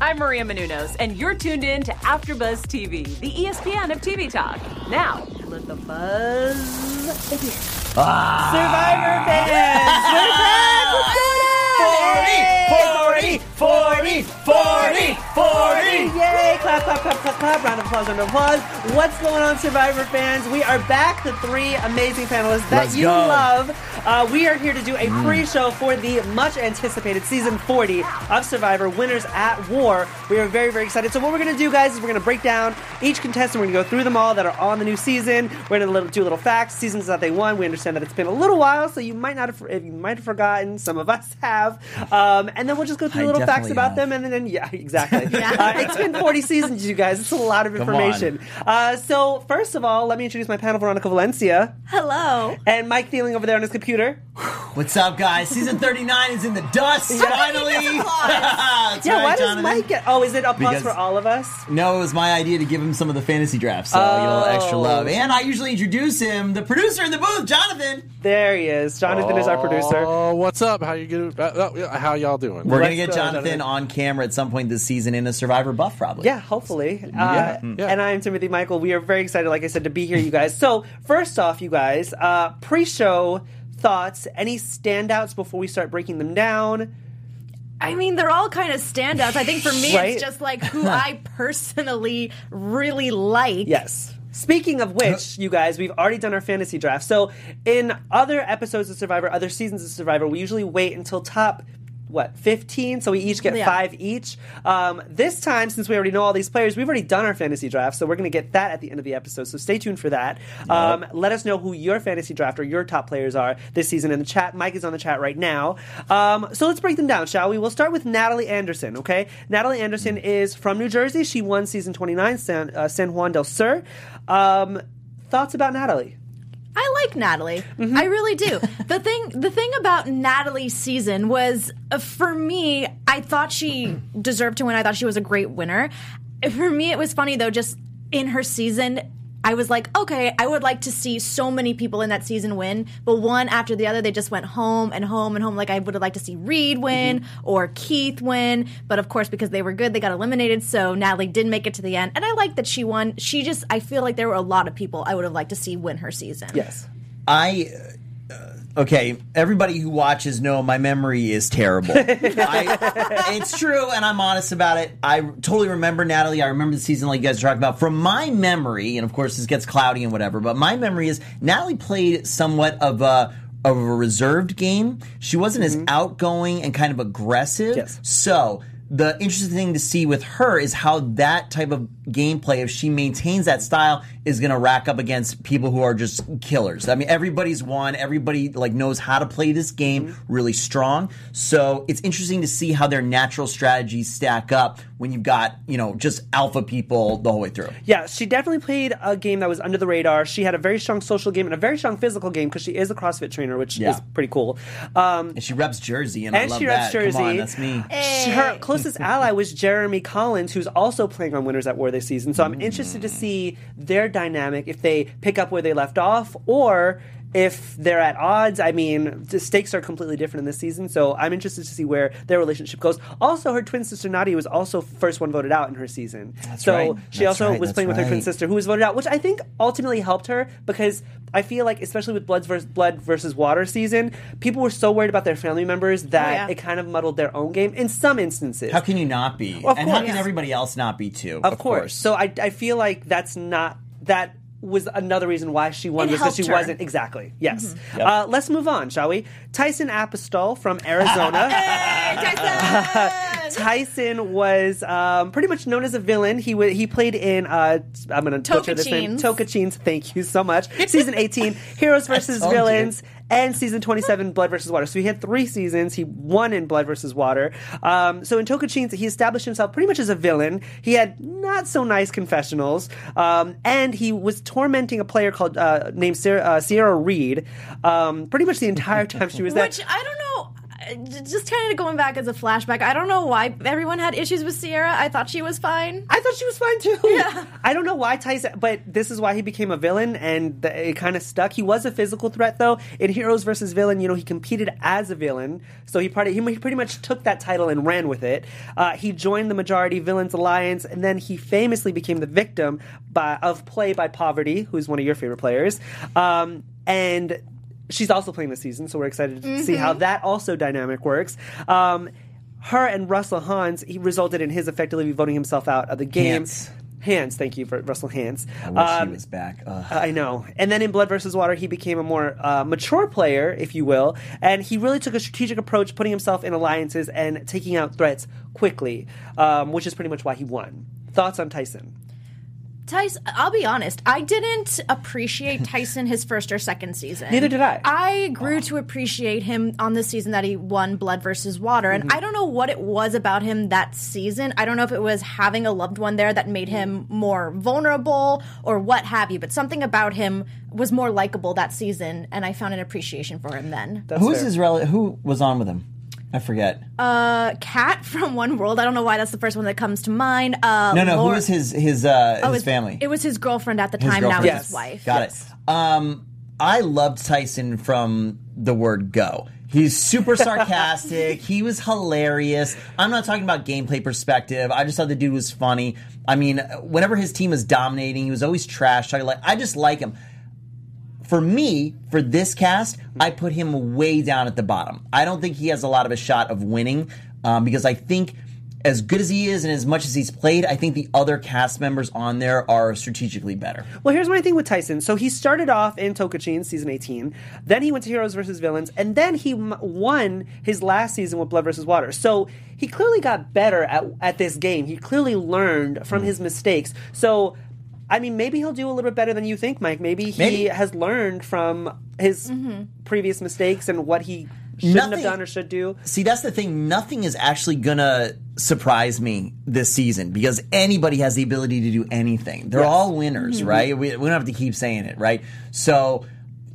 I'm Maria Menounos, and you're tuned in to AfterBuzz TV, the ESPN of TV talk. Now, let the buzz begin. Ah. Survivor fans, we're back. What's going on? 40, 40, 40, 40. Yay! Clap, clap, clap, clap, clap. Round of applause, round of applause. What's going on, Survivor fans? We are back, the three amazing panelists that Let's you go. love. Uh, we are here to do a pre-show for the much anticipated season 40 of Survivor Winners at War. We are very, very excited. So what we're going to do, guys, is we're going to break down each contestant. We're going to go through them all that are on the new season. We're going to do a little facts, seasons that they won. We understand that it's been a little while, so you might not have, you might have forgotten. Some of us have. Um, and then we'll just go through I little facts definitely about have. them, and then yeah, exactly. Uh, it's been 40 seasons, you guys. It's a lot of information. Uh, so first of all, let me introduce my panel: Veronica Valencia Hello. and Mike Thieling over there on his computer. What's up, guys? Season 39 is in the dust, finally. Yeah, right, why does Jonathan. Mike get? Oh, is it a plus Because- for all of us? No, it was my idea to give him some of the fantasy drafts, so you know, a little extra Oh. love. And I usually introduce him, the producer in the booth, Jonathan. There he is. Jonathan is our producer. Oh, what's up? How you get? Uh, uh, how y'all doing? We're gonna get Jonathan Jonathan. on camera at some point this season in a Survivor buff, probably. Yeah, hopefully. Uh, Yeah. And I am Timothy Michael. We are very excited, like I said, to be here, you guys. So, first off, you guys, uh, pre show thoughts, any standouts before we start breaking them down? I mean, they're all kind of standouts. I think for me, Right? it's just like who I personally really like. Yes. Speaking of which, you guys, we've already done our fantasy draft. So, in other episodes of Survivor, other seasons of Survivor, we usually wait until top what 15 so we each get Yeah. five each. Um, this time since we already know all these players we've already done our fantasy draft so we're going to get that at the end of the episode so stay tuned for that. Um, let us know who your fantasy draft or your top players are this season in the chat. Mike is on the chat right now. Um, so let's break them down shall we? We'll start with natalie anderson okay? Natalie anderson is from new jersey. She won season 29 san, uh, san juan del sur. Um, thoughts about natalie I like Natalie. Mm-hmm. I really do. the thing the thing about Natalie's season was uh, for me, I thought she deserved to win. I thought she was a great winner. For me it was funny though just in her season I was like, okay, I would like to see so many people in that season win, but one after the other, they just went home and home and home. Like I would have liked to see Reed win or Keith win, but of course, because they were good, they got eliminated. So Natalie did make it to the end, and I like that she won. She just, I feel like there were a lot of people I would have liked to see win her season. yes I uh, okay. Everybody who watches know my memory is terrible. I, it's true, and I'm honest about it. I totally remember Natalie. I remember the season like you guys are talking about. From my memory, and of course this gets cloudy and whatever, but my memory is Natalie played somewhat of a of a reserved game. She wasn't as mm-hmm. outgoing and kind of aggressive. Yes. So the interesting thing to see with her is how that type of gameplay, if she maintains that style, is going to rack up against people who are just killers. I mean, everybody's won. Everybody like knows how to play this game really strong. So it's interesting to see how their natural strategies stack up when you've got you know just alpha people the whole way through. Yeah, she definitely played a game that was under the radar. She had a very strong social game and a very strong physical game because she is a CrossFit trainer, which Yeah. is pretty cool. Um, And she reps Jersey, and, I and love she reps that. Jersey. Come on, that's me. Her closest ally was Jeremy Collins, who's also playing on Winners at War this season. So I'm interested to see their dynamic if they pick up where they left off or if they're at odds. I mean, the stakes are completely different in this season. So I'm interested to see where their relationship goes. Also, her twin sister Nadia was also first one voted out in her season. so right. she That's also right. was That's playing with her twin sister who was voted out, which I think ultimately helped her because I feel like, especially with Blood versus Blood versus Water season, people were so worried about their family members that oh, yeah. it kind of muddled their own game in some instances. How can you not be? Of and how course. can everybody else not be too? of, course. So I, I feel like that's not that was another reason why she won It was because she her. wasn't exactly yes. Yep. Uh, let's move on, shall we? Tyson Apostol from Arizona. Tyson was um, pretty much known as a villain. He wa he played in uh, I'm going to butcher this name. Tocantins. Tocantins. Thank you so much. Season 18, Heroes versus Villains. you. And season 27, Blood versus Water. So he had three seasons. He won in Blood versus Water. Um, so in Tocantins, he established himself pretty much as a villain. He had not so nice confessionals, um, and he was tormenting a player called uh, named Sarah, uh, Sierra Reed. Um, pretty much the entire time she was there. Which I don't know. Just kind of going back as a flashback. I don't know why everyone had issues with Sierra. I thought she was fine. I thought she was fine too. Yeah. I don't know why Tyson, but this is why he became a villain, and it kind of stuck. He was a physical threat though in Heroes versus Villain. You know, he competed as a villain, so he pretty he pretty much took that title and ran with it. Uh, he joined the Majority Villains Alliance, and then he famously became the victim by, of play by Parvati, who's one of your favorite players, um, and. She's also playing this season, so we're excited to see how that also dynamic works. Um, her and Russell Hantz, he resulted in his effectively voting himself out of the game. Hantz. Hantz, thank you for Russell Hantz. I wish Um, he was back. Ugh. I know. And then in Blood versus Water, he became a more uh, mature player, if you will, and he really took a strategic approach, putting himself in alliances and taking out threats quickly, um, which is pretty much why he won. Thoughts on Tyson? Tyson, I'll be honest, I didn't appreciate Tyson his first or second season. Neither did I. I grew to appreciate him on the season that he won Blood versus Water. And Mm-hmm. I don't know what it was about him that season. I don't know if it was having a loved one there that made him more vulnerable or what have you, but something about him was more likable that season. And I found an appreciation for him then. That's Who's fair. his relative? Who was on with him? I forget. Uh, Kat from One World. I don't know why that's the first one that comes to mind. Uh, no, no. Laura- Who was his his uh, Oh, his family? It was his girlfriend at the time. Now it's Yes. his wife. Got Yes. it. Um, I loved Tyson from the word go. He's super sarcastic. he was hilarious. I'm not talking about gameplay perspective. I just thought the dude was funny. I mean, whenever his team was dominating, he was always trash talking. Like I just like him. For me, for this cast, I put him way down at the bottom. I don't think he has a lot of a shot of winning um, because I think as good as he is and as much as he's played, I think the other cast members on there are strategically better. Well, here's my thing with Tyson. So he started off in Tokachin season 18, then he went to Heroes versus Villains, and then he won his last season with Blood versus Water. So he clearly got better at, at this game. He clearly learned from his mistakes. So. I mean, maybe he'll do a little bit better than you think, Mike. Maybe he Maybe. has learned from his mm-hmm. previous mistakes and what he shouldn't Nothing- have done or should do. See, that's the thing. Nothing is actually gonna surprise me this season because anybody has the ability to do anything. They're all winners, mm-hmm. right? We, we don't have to keep saying it, right? So,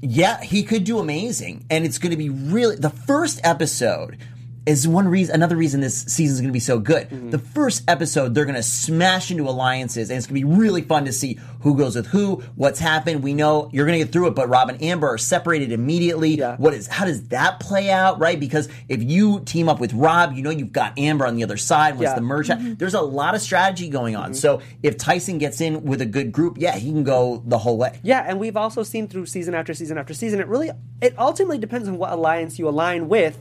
yeah, he could do amazing, and it's going to be really the first episode. Is one reason, another reason this season is going to be so good. Mm-hmm. The first episode, they're going to smash into alliances, and it's going to be really fun to see who goes with who, what's happened. We know you're going to get through it, but Rob and Amber are separated immediately. Yeah. What is how does that play out, right? Because if you team up with Rob, you know you've got Amber on the other side. Once Yeah. the merge, mm-hmm. there's a lot of strategy going on. Mm-hmm. So if Tyson gets in with a good group, yeah, he can go the whole way. Yeah, and we've also seen through season after season after season. It really, it ultimately depends on what alliance you align with.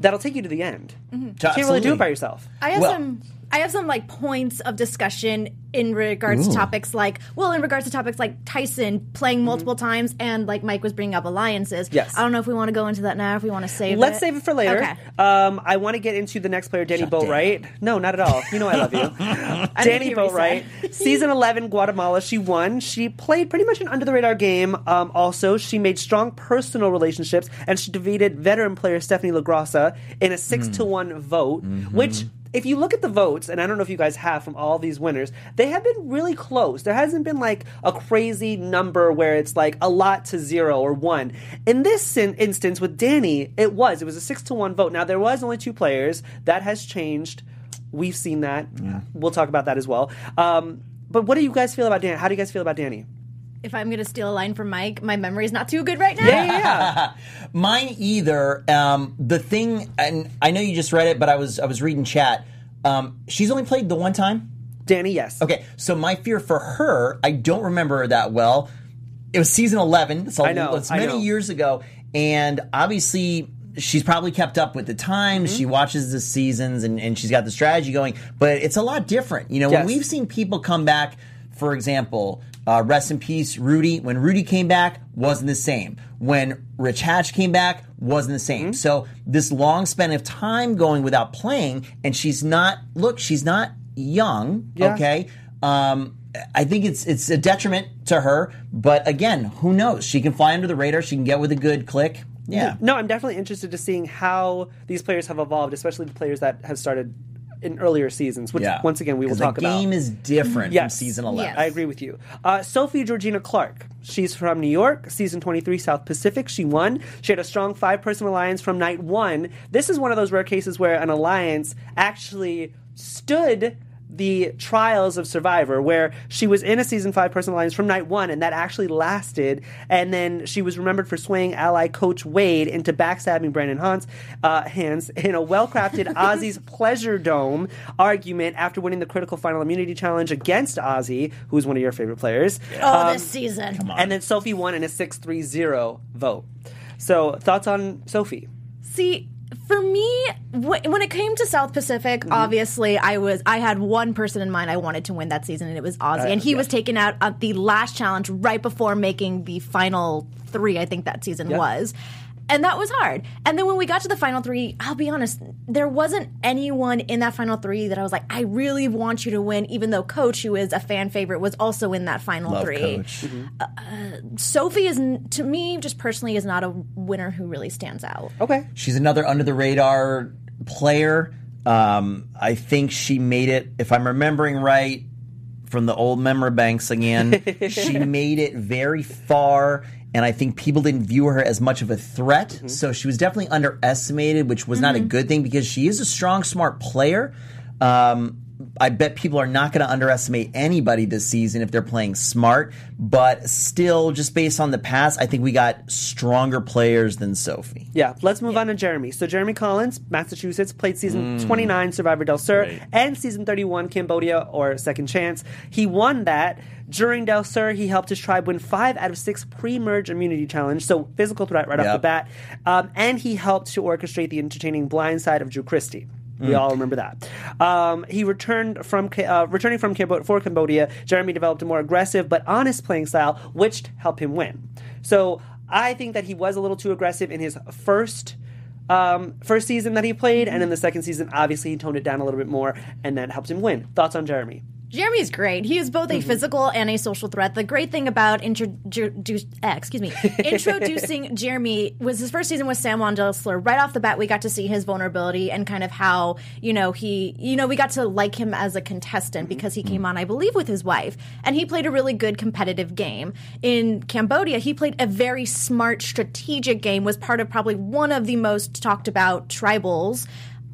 That'll take you to the end. Mm-hmm. You can't really do it by yourself. I have Well- some. I have some like points of discussion in regards to topics like well, in regards to topics like Tyson playing multiple times and like Mike was bringing up alliances. Yes. I don't know if we want to go into that now. If we want to save it. Let's it. save it for later. Okay. Um, I want to get into the next player, Danni Shut down. Boatwright. No, not at all. You know I love you. Danni hear what Boatwright, season 11, Guatemala. She won. She played pretty much an under the radar game. Um, also, she made strong personal relationships and she defeated veteran player Stephanie LaGrossa in a 6 to 1 vote, which. If you look at the votes, and I don't know if you guys have from all these winners, they have been really close. There hasn't been like a crazy number where it's like a lot to zero or one. In this in- instance with Danni, it was. It was a six to one vote. Now there was only two players. That has changed. We've seen that. We'll talk about that as well. Um, but what do you guys feel about Danni? How do you guys feel about Danni? If I'm going to steal a line from Mike, my memory is not too good right now. Yeah, yeah, yeah. Mine either. Um, the thing, and I know you just read it, but I was I was reading chat. Um, she's only played the one time. Danni, yes. Okay, so my fear for her, I don't remember her that well. It was season eleven. It's, a, I know, it's many know. years ago, and obviously she's probably kept up with the times. Mm-hmm. She watches the seasons, and, and she's got the strategy going. But it's a lot different. You know, Yes. when we've seen people come back, for example, uh, rest in peace, Rudy. When Rudy came back, wasn't the same. When Rich Hatch came back, wasn't the Mm-hmm. same. So this long span of time going without playing, and she's not. Look, she's not young. Yeah. Okay. Um, I think it's it's a detriment to her, but again, who knows? She can fly under the radar. She can get with a good click. Yeah. No, I'm definitely interested to seeing how these players have evolved, especially the players that have started in earlier seasons, which Yeah. once again we will talk about. the about. game is different Yes. from season 11. Yes. I agree with you. Uh, Sophie Georgina Clarke. She's from New York, season 23, South Pacific. She won. She had a strong five person alliance from night one. This is one of those rare cases where an alliance actually stood the trials of Survivor, where she was in a season five personal alliance from night one, and that actually lasted. And then she was remembered for swaying ally coach Wade into backstabbing Brandon Hantz, uh, Hantz in a well crafted Ozzy's Pleasure Dome argument after winning the critical final immunity challenge against Ozzy, who is one of your favorite players. Oh, this season. And then Sophie won in a 6 3 0 vote. So, thoughts on Sophie? See, for me, when it came to South Pacific, mm-hmm. obviously I was I had one person in mind I wanted to win that season, and it was Ozzy, uh, and he was taken out at the last challenge right before making the final three. I think that season was. And that was hard. And then when we got to the final three, I'll be honest, there wasn't anyone in that final three that I was like, I really want you to win, even though Coach, who is a fan favorite, was also in that final Love three. coach. Sophie is, to me, just personally, is not a winner who really stands out. Okay. She's another under the radar player. Um, I think she made it, if I'm remembering right, from the old memory banks again. she made it very far, and I think people didn't view her as much of a threat. Mm-hmm. So she was definitely underestimated, which was not a mm-hmm. good thing because she is a strong, smart player. Um, I bet people are not going to underestimate anybody this season if they're playing smart, but still, just based on the past, I think we got stronger players than Sophie. Yeah, let's move on to Jeremy. So Jeremy Collins, Massachusetts, played season mm. 29 Survivor Del Sur and season 31 Cambodia or Second Chance. He won that. During Del Sur, he helped his tribe win five out of six pre-merge immunity challenge, so physical threat right off the bat. Um, and he helped to orchestrate the entertaining blind side of Drew Christy. We all remember that. Um, he returned from uh, returning from Cambo- for Cambodia. Jeremy developed a more aggressive but honest playing style, which helped him win. So I think that he was a little too aggressive in his first um, first season that he played, and in the second season, obviously he toned it down a little bit more, and that helped him win. Thoughts on Jeremy? Jeremy is great. He is both a mm-hmm. physical and a social threat. The great thing about introduce, uh, excuse me, introducing Jeremy was his first season with Juan del Right off the bat, we got to see his vulnerability and kind of how you know he, you know, we got to like him as a contestant mm-hmm. because he mm-hmm. came on, I believe, with his wife, and he played a really good competitive game. In Cambodia, he played a very smart, strategic game. Was part of probably one of the most talked about tribals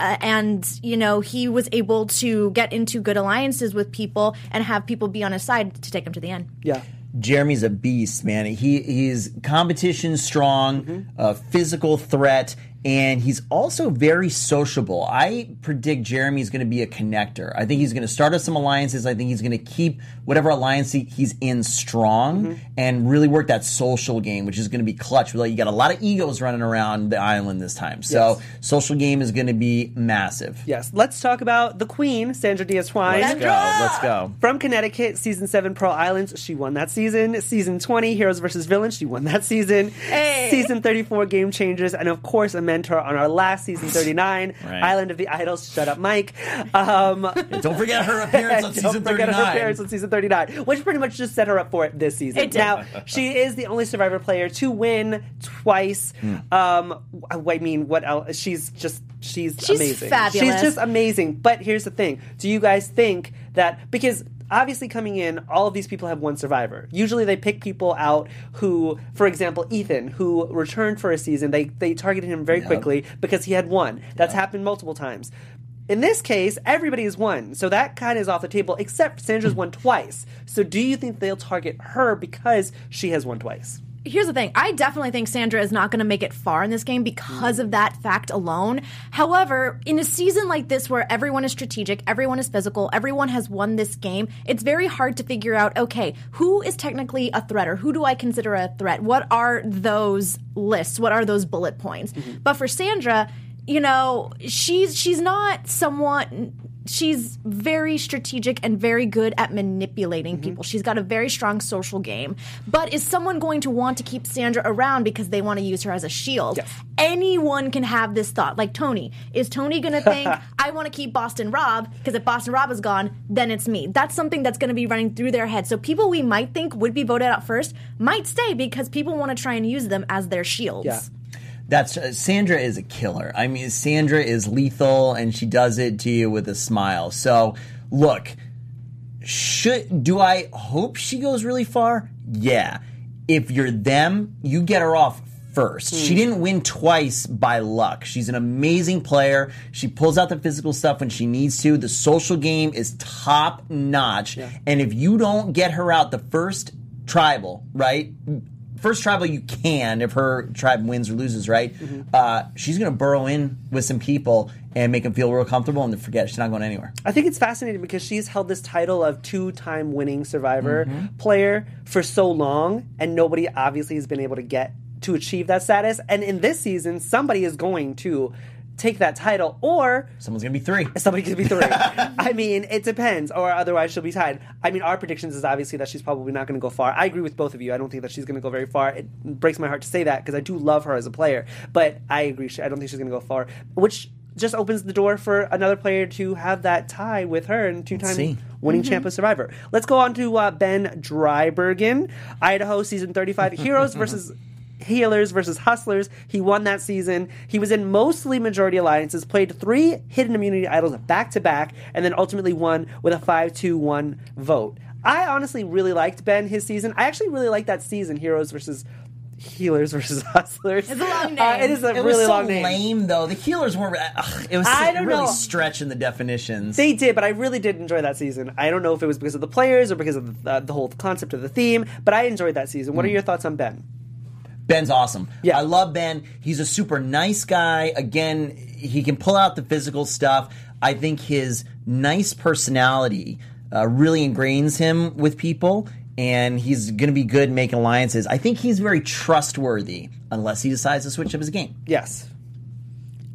uh, and you know he was able to get into good alliances with people and have people be on his side to take him to the end. Yeah. Jeremy's a beast, man. He he's competition strong, a physical threat, and he's also very sociable. I predict Jeremy's going to be a connector. I think he's going to start up some alliances. I think he's going to keep whatever alliance he, he's in strong mm-hmm. and really work that social game, which is going to be clutch. Like you got a lot of egos running around the island this time, so Yes. social game is going to be massive. Yes. Let's talk about the Queen, Sandra Diaz Twine. Let's go. Let's go. From Connecticut, season seven Pearl Islands, she won that season. Season twenty Heroes versus Villains, she won that season. Season thirty four Game Changers, and of course a mentor on our last season thirty nine Right. Island of the Idols. Shut up, Mike. Um, Don't forget her appearance on Don't season forget her 39. appearance on season 39, which pretty much just set her up for it this season. It. Now, she is the only Survivor player to win twice. Hmm. Um, I mean, what else? She's just, she's, She's amazing. fabulous. She's just amazing. But here's the thing do you guys think that, because obviously coming in, all of these people have won survivor. Usually they pick people out who, for example, Ethan, who returned for a season, they, they targeted him very quickly because he had won. That's happened multiple times. In this case, everybody has won, so that kind of is off the table, except Sandra's won twice. So do you think they'll target her because she has won twice? Here's the thing. I definitely think Sandra is not going to make it far in this game because of that fact alone. However, in a season like this where everyone is strategic, everyone is physical, everyone has won this game, it's very hard to figure out, okay, who is technically a threat or who do I consider a threat? What are those lists? What are those bullet points? Mm-hmm. But for Sandra, you know, she's she's not someone she's very strategic and very good at manipulating mm-hmm. people. She's got a very strong social game. But is someone going to want to keep Sandra around because they want to use her as a shield? Yes. Anyone can have this thought. Like Tony. Is Tony going to think, I want to keep Boston Rob because if Boston Rob is gone, then it's me? That's something that's going to be running through their head. So people we might think would be voted out first might stay because people want to try and use them as their shields. Yeah. That's uh, Sandra is a killer. I mean, Sandra is lethal, and she does it to you with a smile. So, look, should do I hope she goes really far? Yeah. If you're them, you get her off first. She didn't win twice by luck. She's an amazing player. She pulls out the physical stuff when she needs to. The social game is top notch. And if you don't get her out the first tribal, right? First tribal you can if her tribe wins or loses, right? Uh, she's going to burrow in with some people and make them feel real comfortable and then forget she's not going anywhere. I think it's fascinating because she's held this title of two-time winning Survivor player for so long, and nobody obviously has been able to get to achieve that status. And in this season, somebody is going to take that title, or Someone's going to be three. somebody could be three. I mean, it depends, or otherwise she'll be tied. I mean, our predictions is obviously that she's probably not going to go far. I agree with both of you. I don't think that she's going to go very far. It breaks my heart to say that because I do love her as a player, but I agree. I don't think she's going to go far, which just opens the door for another player to have that tie with her and two-time see. winning champ of Survivor. Let's go on to uh, Ben Driebergen, Idaho, season 35, Heroes versus Healers versus Hustlers. He won that season. He was in mostly majority alliances, played three hidden immunity idols back to back, and then ultimately won with a 5 2 1 vote. I honestly really liked Ben his season. I actually really liked that season, Heroes versus Healers versus Hustlers. It's a long Uh, name. it is a It really was so long name. lame, though. The healers weren't. Ugh, it was I don't really know. stretching the definitions. They did, but I really did enjoy that season. I don't know if it was because of the players or because of the, uh, the whole concept of the theme, but I enjoyed that season. What are your thoughts on Ben? Ben's awesome. Yeah. I love Ben. He's a super nice guy. Again, he can pull out the physical stuff. I think his nice personality uh, really ingrains him with people, and he's going to be good at making alliances. I think he's very trustworthy, unless he decides to switch up his game. Yes.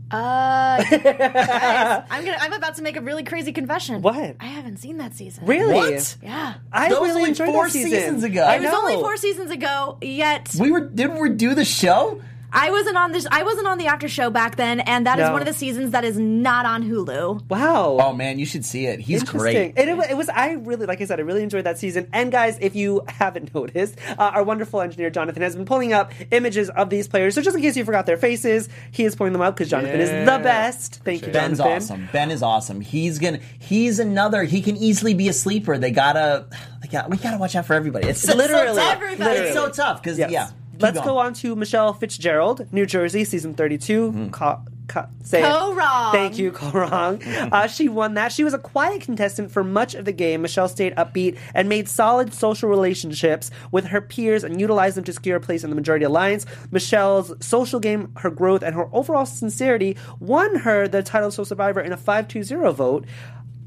Uh, guys, I'm gonna. I'm about to make a really crazy confession. What? I haven't seen that season. Really? What? Yeah. I That was really only enjoyed four that season. seasons ago. I It was know. only four seasons ago. Yet We were didn't we do the show? I wasn't on this. I wasn't on the after show back then, and that is No. one of the seasons that is not on Hulu. Wow. Oh man, you should see it. He's Interesting. great. And it, wa- it was, I really, like I said, I really enjoyed that season. And guys, if you haven't noticed, uh, our wonderful engineer Jonathan has been pulling up images of these players. So just in case you forgot their faces, he is pulling them up because Jonathan is the Yeah. best. Thank you, Ben's Jonathan. awesome. Ben is awesome. He's gonna. He's another. He can easily be a sleeper. They gotta. They got. We gotta watch out for everybody. It's so- Literally. so tough. Everybody. It's so tough because Yes. yeah. Keep Let's go on to Michelle Fitzgerald, New Jersey, season 32. Mm-hmm. Ca- ca- say it. Co-wrong. Thank you, Kaôh Rōng. uh, she won that. She was a quiet contestant for much of the game. Michelle stayed upbeat and made solid social relationships with her peers and utilized them to secure a place in the majority alliance. Michelle's social game, her growth, and her overall sincerity won her the title of Sole Survivor in a 5 2 0 vote.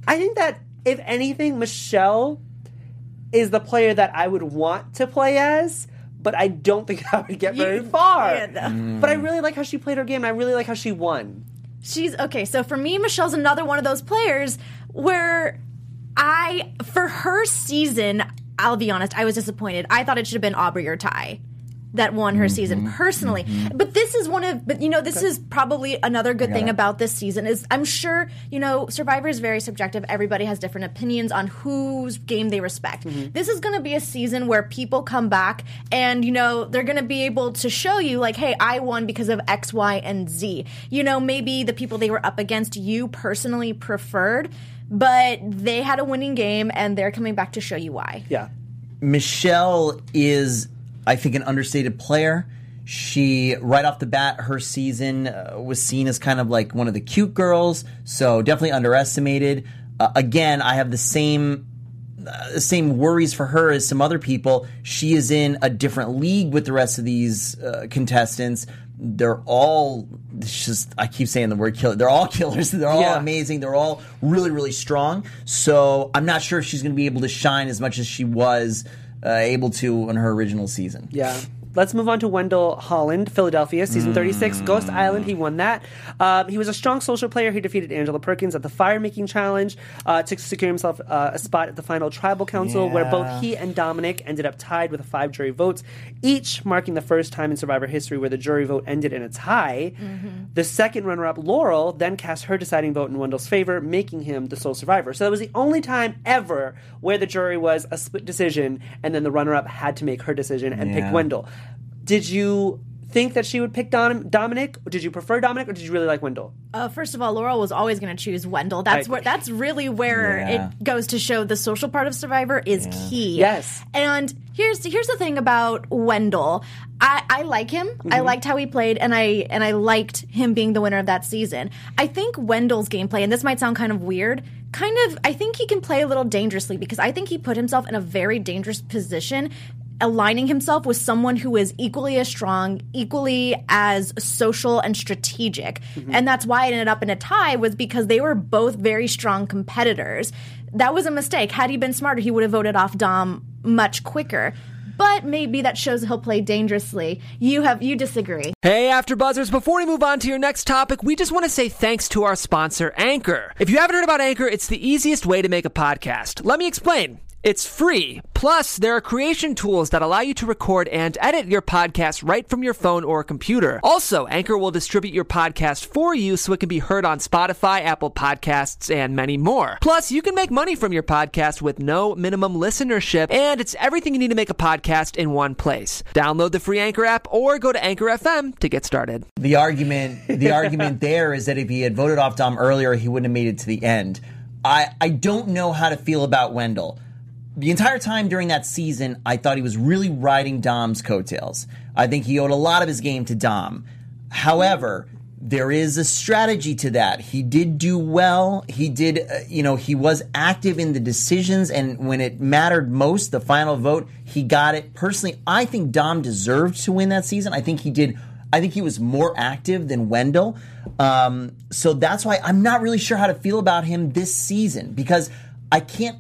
I think that, if anything, Michelle is the player that I would want to play as, but I don't think I would get very far. yeah, no. But I really like how she played her game, and I really like how she won. She's okay. So for me, Michelle's another one of those players where I, for her season, I'll be honest, I was disappointed. I thought it should have been Aubrey or Tai that won her season mm-hmm. personally. Mm-hmm. But this is one of, but you know, this is probably another good thing it. about this season is I'm sure, you know, Survivor is very subjective. Everybody has different opinions on whose game they respect. Mm-hmm. This is going to be a season where people come back and, you know, they're going to be able to show you, like, hey, I won because of X, Y, and Z. You know, maybe the people they were up against you personally preferred, but they had a winning game and they're coming back to show you why. Yeah. Michelle is, I think, an understated player. She, right off the bat, her season uh, was seen as kind of like one of the cute girls, so definitely underestimated. Uh, again, I have the same uh, the same worries for her as some other people. She is in a different league with the rest of these uh, contestants. They're all it's just I keep saying the word killer. They're all killers. They're all Yeah. amazing. They're all really really strong. So I'm not sure if she's going to be able to shine as much as she was uh, able to in her original season. Yeah. Let's move on to Wendell Holland, Philadelphia, season 36, Ghost Island. He won that. Um, he was a strong social player. He defeated Angela Perkins at the Fire Making Challenge uh, to secure himself uh, a spot at the final Tribal Council, where both he and Dominic ended up tied with five jury votes, each marking the first time in Survivor history where the jury vote ended in a tie. The second runner up, Laurel, then cast her deciding vote in Wendell's favor, making him the sole survivor. So that was the only time ever where the jury was a split decision, and then the runner up had to make her decision and pick Wendell. Did you think that she would pick Dom- Dominic? Did you prefer Dominic, or did you really like Wendell? Uh, first of all, Laurel was always going to choose Wendell. That's I where that's really where Yeah. it goes to show the social part of Survivor is key. Yes. And here's here's the thing about Wendell. I, I like him. Mm-hmm. I liked how he played, and I and I liked him being the winner of that season. I think Wendell's gameplay, and this might sound kind of weird, kind of. I think he can play a little dangerously because I think he put himself in a very dangerous position aligning himself with someone who is equally as strong, equally as social and strategic. Mm-hmm. And that's why it ended up in a tie was because they were both very strong competitors. That was a mistake. Had he been smarter, he would have voted off Dom much quicker. But maybe that shows he'll play dangerously. You have you disagree. Hey, after buzzers, Before we move on to your next topic, we just want to say thanks to our sponsor, Anchor. If you haven't heard about Anchor, it's the easiest way to make a podcast. Let me explain. It's free. Plus, there are creation tools that allow you to record and edit your podcast right from your phone or computer. Also, Anchor will distribute your podcast for you so it can be heard on Spotify, Apple Podcasts, and many more. Plus, you can make money from your podcast with no minimum listenership, and it's everything you need to make a podcast in one place. Download the free Anchor app or go to Anchor FM to get started. the argument the argument there is that if he had voted off Dom earlier, he wouldn't have made it to the end. I I don't know how to feel about Wendell. The entire time during that season, I thought he was really riding Dom's coattails. I think he owed a lot of his game to Dom. However, there is a strategy to that. He did do well. He did, uh, you know, he was active in the decisions, and when it mattered most, the final vote, he got it. Personally, I think Dom deserved to win that season. I think he did. I think he was more active than Wendell. Um, so that's why I'm not really sure how to feel about him this season because I can't,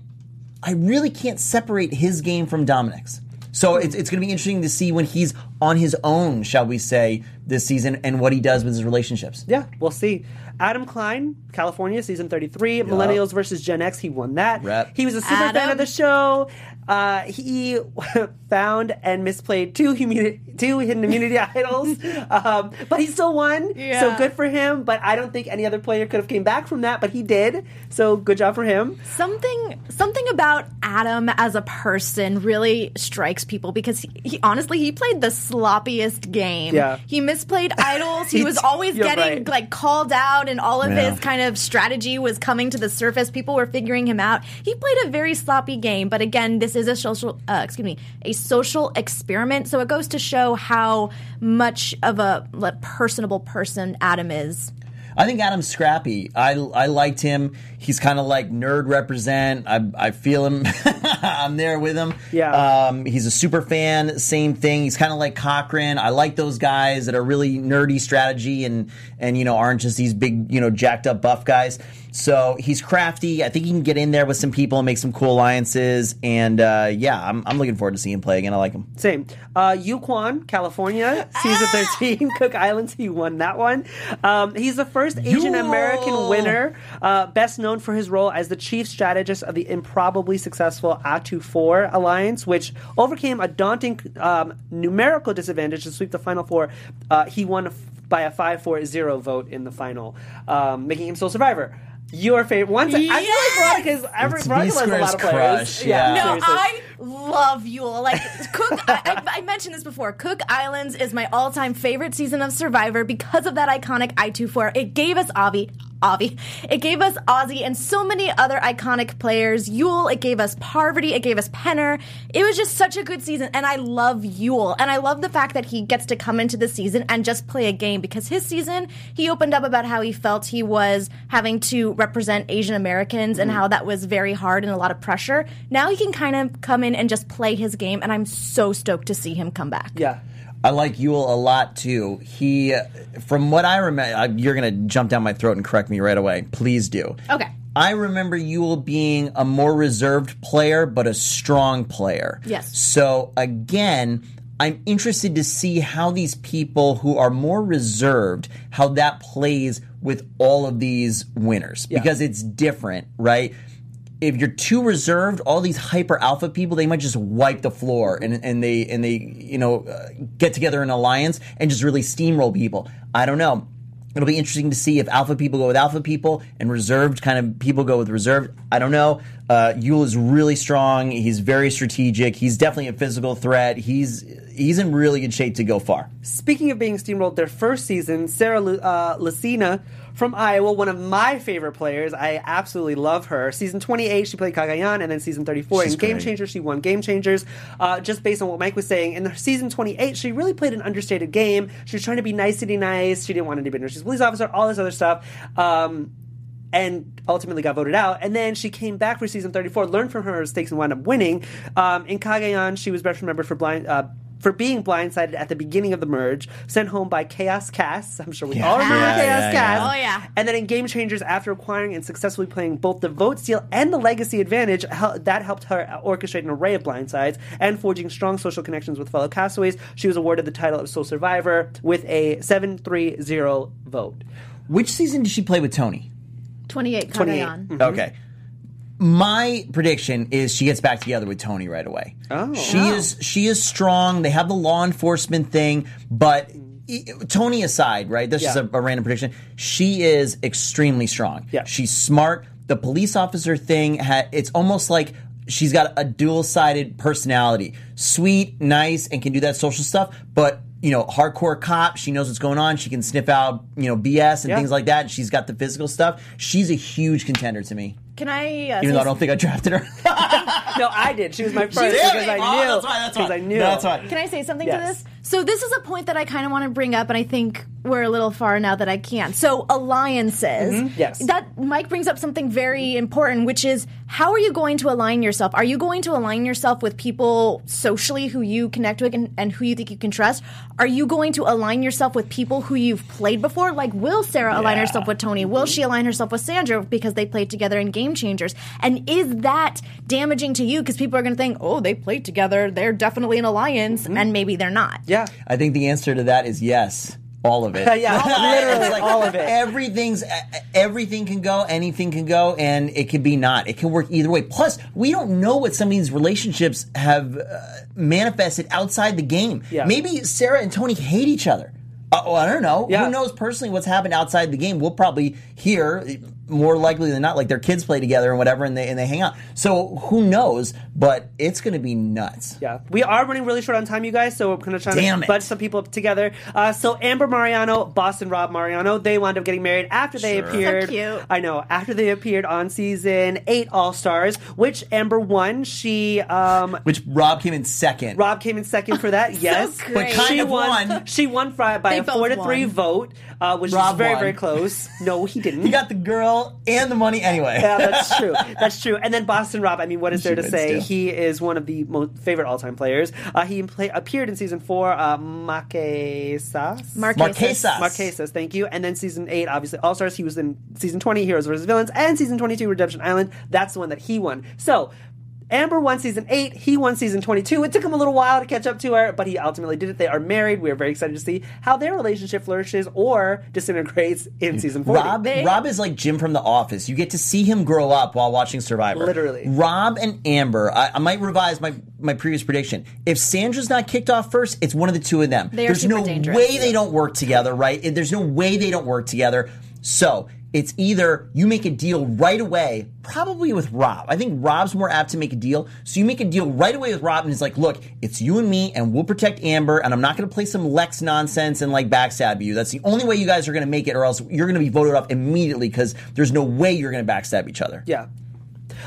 I really can't separate his game from Dominic's. So it's, it's going to be interesting to see when he's on his own, shall we say, this season and what he does with his relationships. Yeah, we'll see. Adam Klein, California, season 33, Millennials versus Gen X. He won that. Rep. He was a super fan of the show. Uh, he found and misplayed two, humuni- two hidden immunity idols, um, but he still won. So good for him. But I don't think any other player could have came back from that, but he did. So good job for him. Something something about Adam as a person really strikes people because he, he honestly he played the sloppiest game. Yeah. He misplayed idols. He He- was always getting right. like called out and all of Yeah. his kind of strategy was coming to the surface. People were figuring him out. He played a very sloppy game, but again, this is a social uh, excuse me, a social experiment, so it goes to show how much of a like, personable person Adam is. I think Adam's scrappy. I, I liked him. He's kind of like nerd represent. I, I feel him. I'm there with him. Yeah. Um, he's a super fan. Same thing. He's kind of like Cochran. I like those guys that are really nerdy strategy and and you know aren't just these big you know jacked up buff guys. So he's crafty. I think he can get in there with some people and make some cool alliances. And uh, yeah, I'm, I'm looking forward to seeing him play again. I like him. Same. Uh, Yul Kwon, California, season 13, Cook Islands. He won that one. Um, he's the first Asian American winner, uh, best known for his role as the chief strategist of the improbably successful Aitu 4 alliance, which overcame a daunting um, numerical disadvantage to sweep the final four. Uh, he won by a 5 4 0 vote in the final, um, making him sole survivor. Your favorite. Once I feel like Yes! Veronica's every It's Veronica has a V-Square's lot of players. crush, yeah. No, seriously. I love Yul. Like Cook, I, I, I mentioned this before. Cook Islands is my all-time favorite season of Survivor because of that iconic Aitu four. It gave us Avi. Avi. It gave us Ozzy and so many other iconic players. Yul, it gave us Parvati, it gave us Penner. It was just such a good season, and I love Yul. And I love the fact that he gets to come into the season and just play a game because his season, he opened up about how he felt he was having to represent Asian Americans and mm-hmm. how that was very hard and a lot of pressure. Now he can kind of come in and just play his game, and I'm so stoked to see him come back. Yeah. I like Yul a lot too. He, from what I remember, you're gonna jump down my throat and correct me right away. Please do. Okay. I remember Yul being a more reserved player, but a strong player. Yes. So again, I'm interested to see how these people who are more reserved, how that plays with all of these winners because it's different, right? If you're too reserved, all these hyper alpha people, they might just wipe the floor and, and they and they you know uh, get together in an alliance and just really steamroll people. I don't know. It'll be interesting to see if alpha people go with alpha people and reserved kind of people go with reserved. I don't know. Uh, Yul is really strong. He's very strategic. He's definitely a physical threat. He's he's in really good shape to go far. Speaking of being steamrolled, their first season, Sarah Lu- uh, from Iowa, one of my favorite players. I absolutely love her. Season 28, she played Cagayan, and then season 34 She's in Game great. Changers, she won Game Changers. Uh, just based on what Mike was saying, in season 28, she really played an understated game. She was trying to be nicety nice. She didn't want to be She's a police officer, all this other stuff. Um, and ultimately got voted out. And then she came back for season 34, learned from her mistakes, and wound up winning. Um, in Cagayan, she was best remembered for blind. Uh, for being blindsided at the beginning of the merge, sent home by Chaos Kass. I'm sure we all remember Yeah, Chaos yeah, Kass. yeah. Oh, yeah. And then in Game Changers, after acquiring and successfully playing both the vote steal and the legacy advantage, that helped her orchestrate an array of blindsides and forging strong social connections with fellow castaways. She was awarded the title of Sole Survivor with a 730 vote. Which season did she play with Tony? 28 28. Cagayan. Mm-hmm. Okay. My prediction is she gets back together with Tony right away. Oh. She is she is strong. They have the law enforcement thing, but Tony aside, right? This is a, a random prediction. She is extremely strong. Yeah. She's smart. The police officer thing, ha- it's almost like she's got a dual-sided personality. Sweet, nice, and can do that social stuff, but you know, hardcore cop. She knows what's going on. She can sniff out, you know, BS and Yeah. things like that. She's got the physical stuff. She's a huge contender to me. Can I? Uh, Even though I don't think I drafted her. No, I did. She was my first did? because I Oh, knew. that's why, that's why. I knew. That's why. Can I say something Yes. to this? So this is a point that I kind of want to bring up, and I think we're a little far now that I can't. So alliances. Mm-hmm. Yes. That Mike brings up something very important, which is how are you going to align yourself? Are you going to align yourself with people socially who you connect with and, and who you think you can trust? Are you going to align yourself with people who you've played before? Like, will Sarah align Yeah. herself with Tony? Will she align herself with Sandra because they played together in Game Changers? And is that damaging to you? Because people are going to think, oh, they played together. They're definitely an alliance, and maybe they're not. Yeah. I think the answer to that is yes. All of it. Yeah, literally like all of it. Everything's everything can go, anything can go, and it could be not. It can work either way. Plus, we don't know what some of these relationships have uh, manifested outside the game. Yeah. Maybe Sarah and Tony hate each other. Uh, well, I don't know. Yeah. Who knows personally what's happened outside the game? We'll probably hear more likely than not, like their kids play together and whatever, and they and they hang out. So who knows? But it's going to be nuts. Yeah, we are running really short on time, you guys. So we're going to try Damn to it. bunch some people together. Uh, so Amber Mariano, Boston Rob Mariano, they wound up getting married after they Sure. appeared. So cute. I know after they appeared on season eight All Stars, which Amber won. She um, Which Rob came in second. Rob came in second for that. yes, great. But kind she of won. won. She won by, by They a four to three vote, uh, which Rob is very won. very close. No, he didn't. He got the girl and the money anyway. Yeah, that's true. That's true. And then Boston Rob. I mean, what is there to say? wins, too. He is one of the most favorite all-time players. Uh, he play, appeared in season four. Uh, Marquesas. Marquesas. Marquesas. Marquesas, thank you. And then season eight, obviously All Stars. He was in season twenty, Heroes vs Villains, and season twenty-two, Redemption Island. That's the one that he won. So. Amber won season 8, he won season 22. It took him a little while to catch up to her, but he ultimately did it. They are married. We are very excited to see how their relationship flourishes or disintegrates in season 40. Rob, Rob is like Jim from The Office. You get to see him grow up while watching Survivor. Literally. Rob and Amber. I, I might revise my my previous prediction. If Sandra's not kicked off first, it's one of the two of them. They are There's super no dangerous. way they don't work together, right? There's no way they don't work together. So it's either you make a deal right away, probably with Rob. I think Rob's more apt to make a deal. So you make a deal right away with Rob, and he's like, look, it's you and me, and we'll protect Amber, and I'm not going to play some Lex nonsense and like backstab you. That's the only way you guys are going to make it, or else you're going to be voted off immediately because there's no way you're going to backstab each other. Yeah.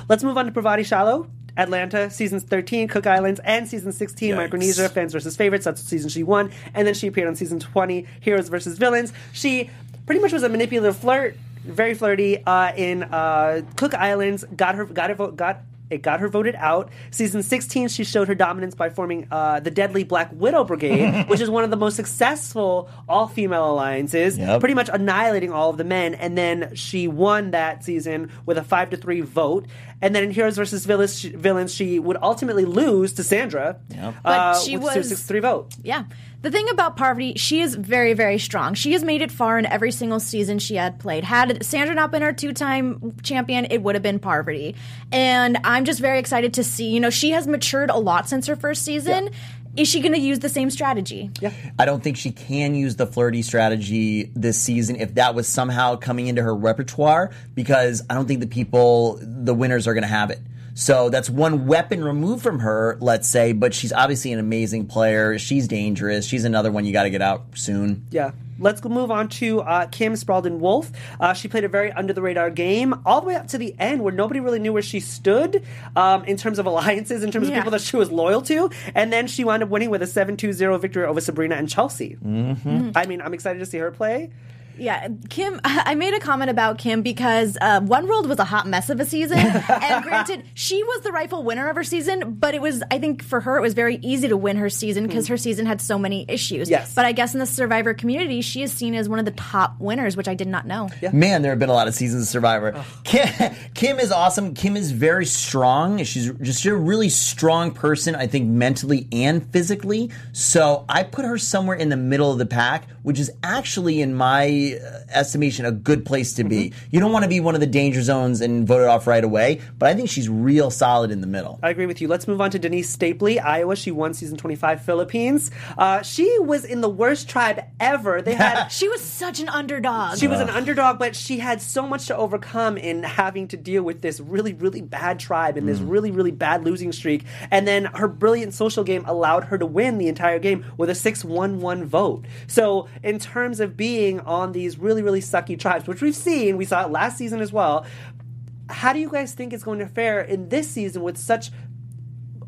Let's move on to Parvati Shallow. Atlanta, seasons 13, Cook Islands, and season 16, Yikes. Micronesia, Fans versus Favorites. That's the season she won. And then she appeared on season 20, Heroes versus Villains. She pretty much was a manipulative flirt, very flirty uh, in uh, Cook Islands. Got her, got her, vote, got it got her voted out. Season 16, she showed her dominance by forming uh, the Deadly Black Widow Brigade, which is one of the most successful all female alliances, Yep. pretty much annihilating all of the men. And then she won that season with a 5 to 3 vote. And then in Heroes versus Villains, she, Villains, she would ultimately lose to Sandra. Yep. But uh, she with a was- 6 3 vote. Yeah. The thing about Parvati, she is very, very strong. She has made it far in every single season she had played. Had Sandra not been our two time champion, it would have been Parvati. And I'm just very excited to see. You know, she has matured a lot since her first season. Is she going to use the same strategy? Yeah. I don't think she can use the flirty strategy this season if that was somehow coming into her repertoire because I don't think the people, the winners, are going to have it. So that's one weapon removed from her, let's say, but she's obviously an amazing player. She's dangerous. She's another one you got to get out soon. Yeah. Let's move on to uh, Kim Spradlin Wolfe. Uh, she played a very under the radar game all the way up to the end where nobody really knew where she stood um, in terms of alliances, in terms of people that she was loyal to. And then she wound up winning with a 7 2 0 victory over Sabrina and Chelsea. Mm-hmm. I mean, I'm excited to see her play. Yeah, Kim. I made a comment about Kim because uh, One World was a hot mess of a season, and granted, she was the rightful winner of her season. But it was, I think, for her, it was very easy to win her season because her season had so many issues. Yes. But I guess in the Survivor community, she is seen as one of the top winners, which I did not know. Man, there have been a lot of seasons of Survivor. Kim, Kim is awesome. Kim is very strong. She's just a really strong person, I think, mentally and physically. So I put her somewhere in the middle of the pack, which is actually, in my uh, estimation, a good place to be. You don't want to be one of the danger zones and voted off right away, but I think she's real solid in the middle. I agree with you. Let's move on to Denise Stapley, Iowa. She won season 25 Philippines. Uh, she was in the worst tribe ever. They had. She was such an underdog. She was an underdog, but she had so much to overcome in having to deal with this really, really bad tribe and this really, really bad losing streak. And then her brilliant social game allowed her to win the entire game with a 6 1 1 vote. So, in terms of being on these really, really sucky tribes, which we've seen, we saw it last season as well. How do you guys think it's going to fare in this season with such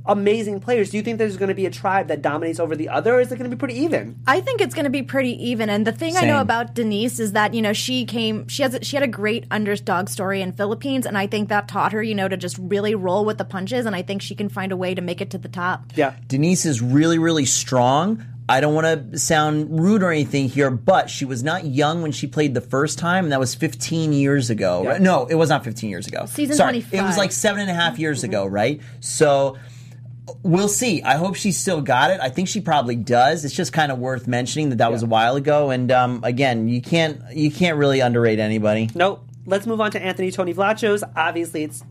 amazing players? Do you think there's going to be a tribe that dominates over the other, or is it going to be pretty even? I think it's going to be pretty even. And the thing I know about Denise is that you know she came, she has, a, she had a great underdog story in Philippines, and I think that taught her, you know, to just really roll with the punches. And I think she can find a way to make it to the top. Yeah. Denise is really, really strong. I don't want to sound rude or anything here, but she was not young when she played the first time, and that was 15 years ago. Yeah. right? No, it was not 15 years ago. Season Sorry, It was like seven and a half years ago, right? So we'll see. I hope she still got it. I think she probably does. It's just kind of worth mentioning that that was a while ago. And um, again, you can't you can't really underrate anybody. Nope. Let's move on to Anthony Tony Vlachos. Obviously, it's t-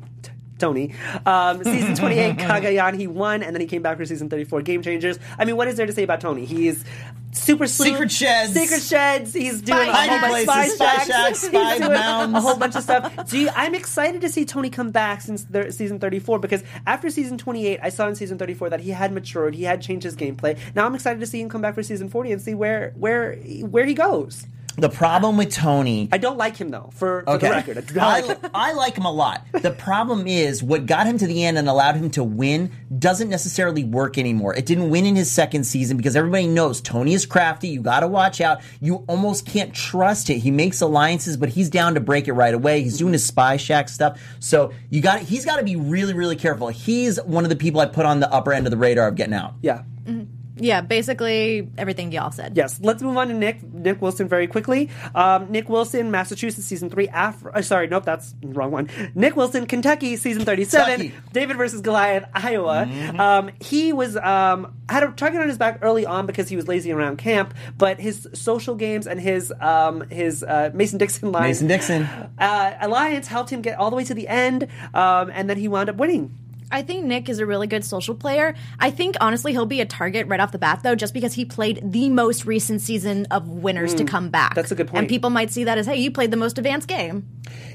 Tony. Um, season 28, Cagayan, he won, and then he came back for season 34, Game Changers. I mean, what is there to say about Tony? He's super sleuth. Secret sheds. Secret sheds. He's doing a whole bunch places, spy spy shacks. spy mounds. A whole bunch of stuff. Gee, I'm excited to see Tony come back since thir- season 34 because after season 28, I saw in season 34 that he had matured, he had changed his gameplay. Now I'm excited to see him come back for season 40 and see where where where he goes. The problem with Tony I don't like him though. For, for the record, I do not I, like him. I like him a lot. The problem is what got him to the end and allowed him to win doesn't necessarily work anymore. It didn't win in his second season because everybody knows Tony is crafty. You got to watch out. You almost can't trust it. He makes alliances, but he's down to break it right away. He's doing his spy shack stuff. So you got he's got to be really really careful. He's one of the people I put on the upper end of the radar of getting out. Yeah. Mm-hmm. Yeah, basically everything y'all said. Yes, let's move on to Nick Nick Wilson very quickly. Um, Nick Wilson, Massachusetts, season three. Af- uh, sorry, nope, that's wrong one. Nick Wilson, Kentucky, season thirty-seven. Kentucky. David versus Goliath, Iowa. Um, he was um, had a target on his back early on because he was lazy around camp, but his social games and his um, his uh, Mason Dixon line, Mason Dixon. uh, alliance helped him get all the way to the end, um, and then he wound up winning. I think Nick is a really good social player. I think honestly he'll be a target right off the bat though, just because he played the most recent season of winners to come back. Mm, that's a good point. And people might see that as, hey, you played the most advanced game.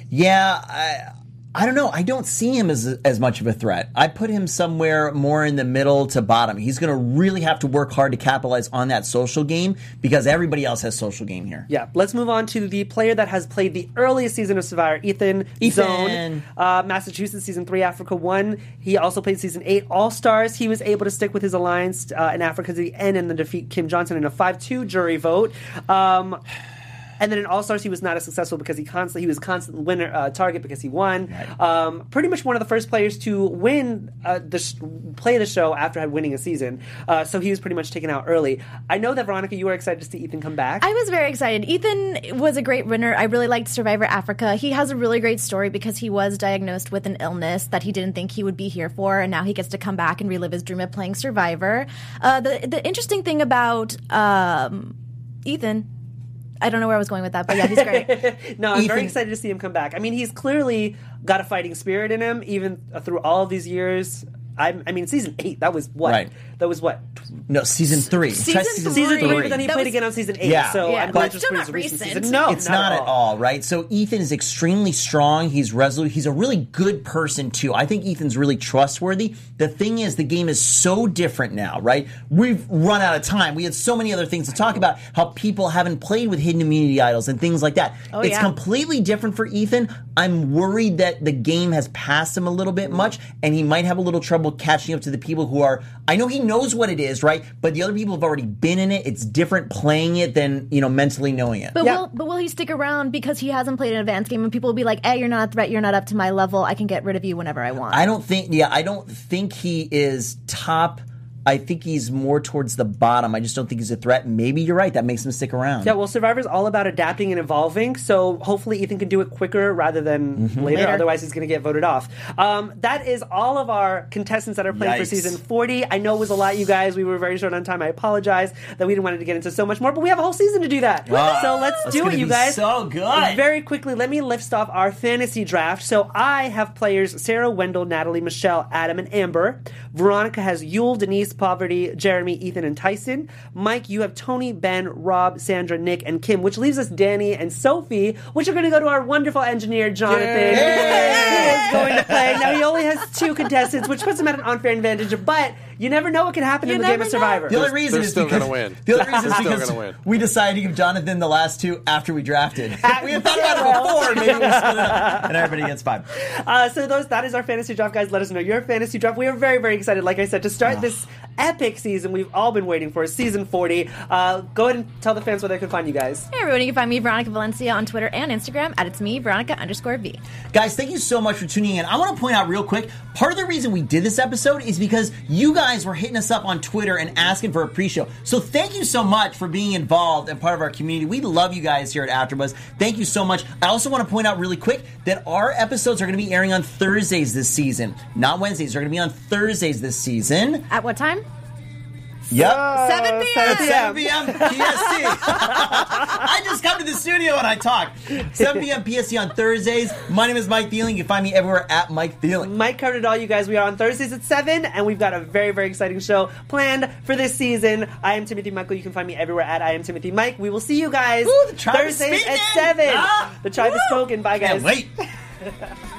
Yeah, I, I don't know. I don't see him as as much of a threat. I put him somewhere more in the middle to bottom. He's going to really have to work hard to capitalize on that social game because everybody else has social game here. Yeah, let's move on to the player that has played the earliest season of Survivor, Ethan, Ethan. Zohn, uh, Massachusetts, season three, Africa one. He also played season eight, All Stars. He was able to stick with his alliance uh, in Africa to the end and then defeat Kim Johnson in a five-two jury vote. Um, and then in All Stars, he was not as successful because he constantly he was a constant winner uh, target because he won. Um, pretty much one of the first players to win uh, the sh- play the show after winning a season. Uh, so he was pretty much taken out early. I know that Veronica, you were excited to see Ethan come back. I was very excited. Ethan was a great winner. I really liked Survivor Africa. He has a really great story because he was diagnosed with an illness that he didn't think he would be here for, and now he gets to come back and relive his dream of playing Survivor. Uh, the the interesting thing about um, Ethan. I don't know where I was going with that, but yeah, he's great. No, I'm very excited to see him come back. I mean, he's clearly got a fighting spirit in him, even through all of these years I, I mean, season eight. That was what? Right. That was what? No, season three. Season Try three. Season three, but then he That played was- again on season eight. Yeah. So Yeah, I'm but glad it's just still not recent recent. season. No, it's not, at all, right? So Ethan is extremely strong. He's resolute. He's a really good person too. I think Ethan's really trustworthy. The thing is, the game is so different now, right? We've run out of time. We had so many other things to talk about. How people haven't played with hidden immunity idols and things like that. Oh, it's yeah. completely different for Ethan. I'm worried that the game has passed him a little bit much, and he might have a little trouble catching up to the people who are. I know he knows what it is, right? But the other people have already been in it. It's different playing it than you know mentally knowing it. But Yeah. will but will he stick around because he hasn't played an advanced game and people will be like, "Hey, you're not a threat. You're not up to my level. I can get rid of you whenever I want." I don't think. Yeah, I don't think he is top. I think he's more towards the bottom. I just don't think he's a threat. Maybe you're right. That makes him stick around. Yeah, well, Survivor's all about adapting and evolving, so hopefully Ethan can do it quicker rather than later, Later. otherwise he's going to get voted off. Um, that is all of our contestants that are playing for season 40. I know it was a lot, you guys. We were very short on time. I apologize that we didn't want to get into so much more, but we have a whole season to do that. Wow. So let's That's do it, you guys. so good. Very quickly, let me lift off our fantasy draft. So I have players Sarah, Wendell, Natalie, Michele, Adam, and Amber. Veronica has Yul, Denise, Parvati, Jeremy, Ethan, and Tyson. Mike, you have Tony, Ben, Rob, Sandra, Nick, and Kim, which leaves us Danni and Sophie, which are going to go to our wonderful engineer, Jonathan. Who is going to play. Now, he only has two contestants, which puts him at an unfair advantage, but you never know what can happen You in the game never of know. Survivor. The only reason they're is still because gonna win. the only reason is They're still because gonna win. we decided to give Jonathan the last two after we drafted. we had thought about it before, maybe we split it up, and everybody gets five. Uh, so those that is our fantasy draft, guys. Let us know your fantasy draft. We are very very excited, like I said, to start this epic season we've all been waiting for, season forty. Uh, go ahead and tell the fans where they can find you guys. Hey everyone, you can find me Veronica Valencia on Twitter and Instagram at it's me Veronica underscore V. Guys, thank you so much for tuning in. I want to point out real quick part of the reason we did this episode is because you guys were hitting us up on Twitter and asking for a pre show. So thank you so much for being involved and part of our community. We love you guys here at AfterBuzz. Thank you so much. I also want to point out really quick that our episodes are going to be airing on Thursdays this season, not Wednesdays. They're going to be on Thursdays this season. At what time? Yep. 7 p.m. At 7 p.m. PST. I just come to the studio and I talk. 7 p.m. PST on Thursdays. My name is Mike Thieling. You can find me everywhere at Mike Thieling. Mike covered it all, you guys. We are on Thursdays at 7, and we've got a very, very exciting show planned for this season. I am Timothy Michael. You can find me everywhere at I am Timothy Mike. We will see you guys Ooh, the Thursdays at 7. Ah, the tribe is spoken. Bye, guys. Can't wait.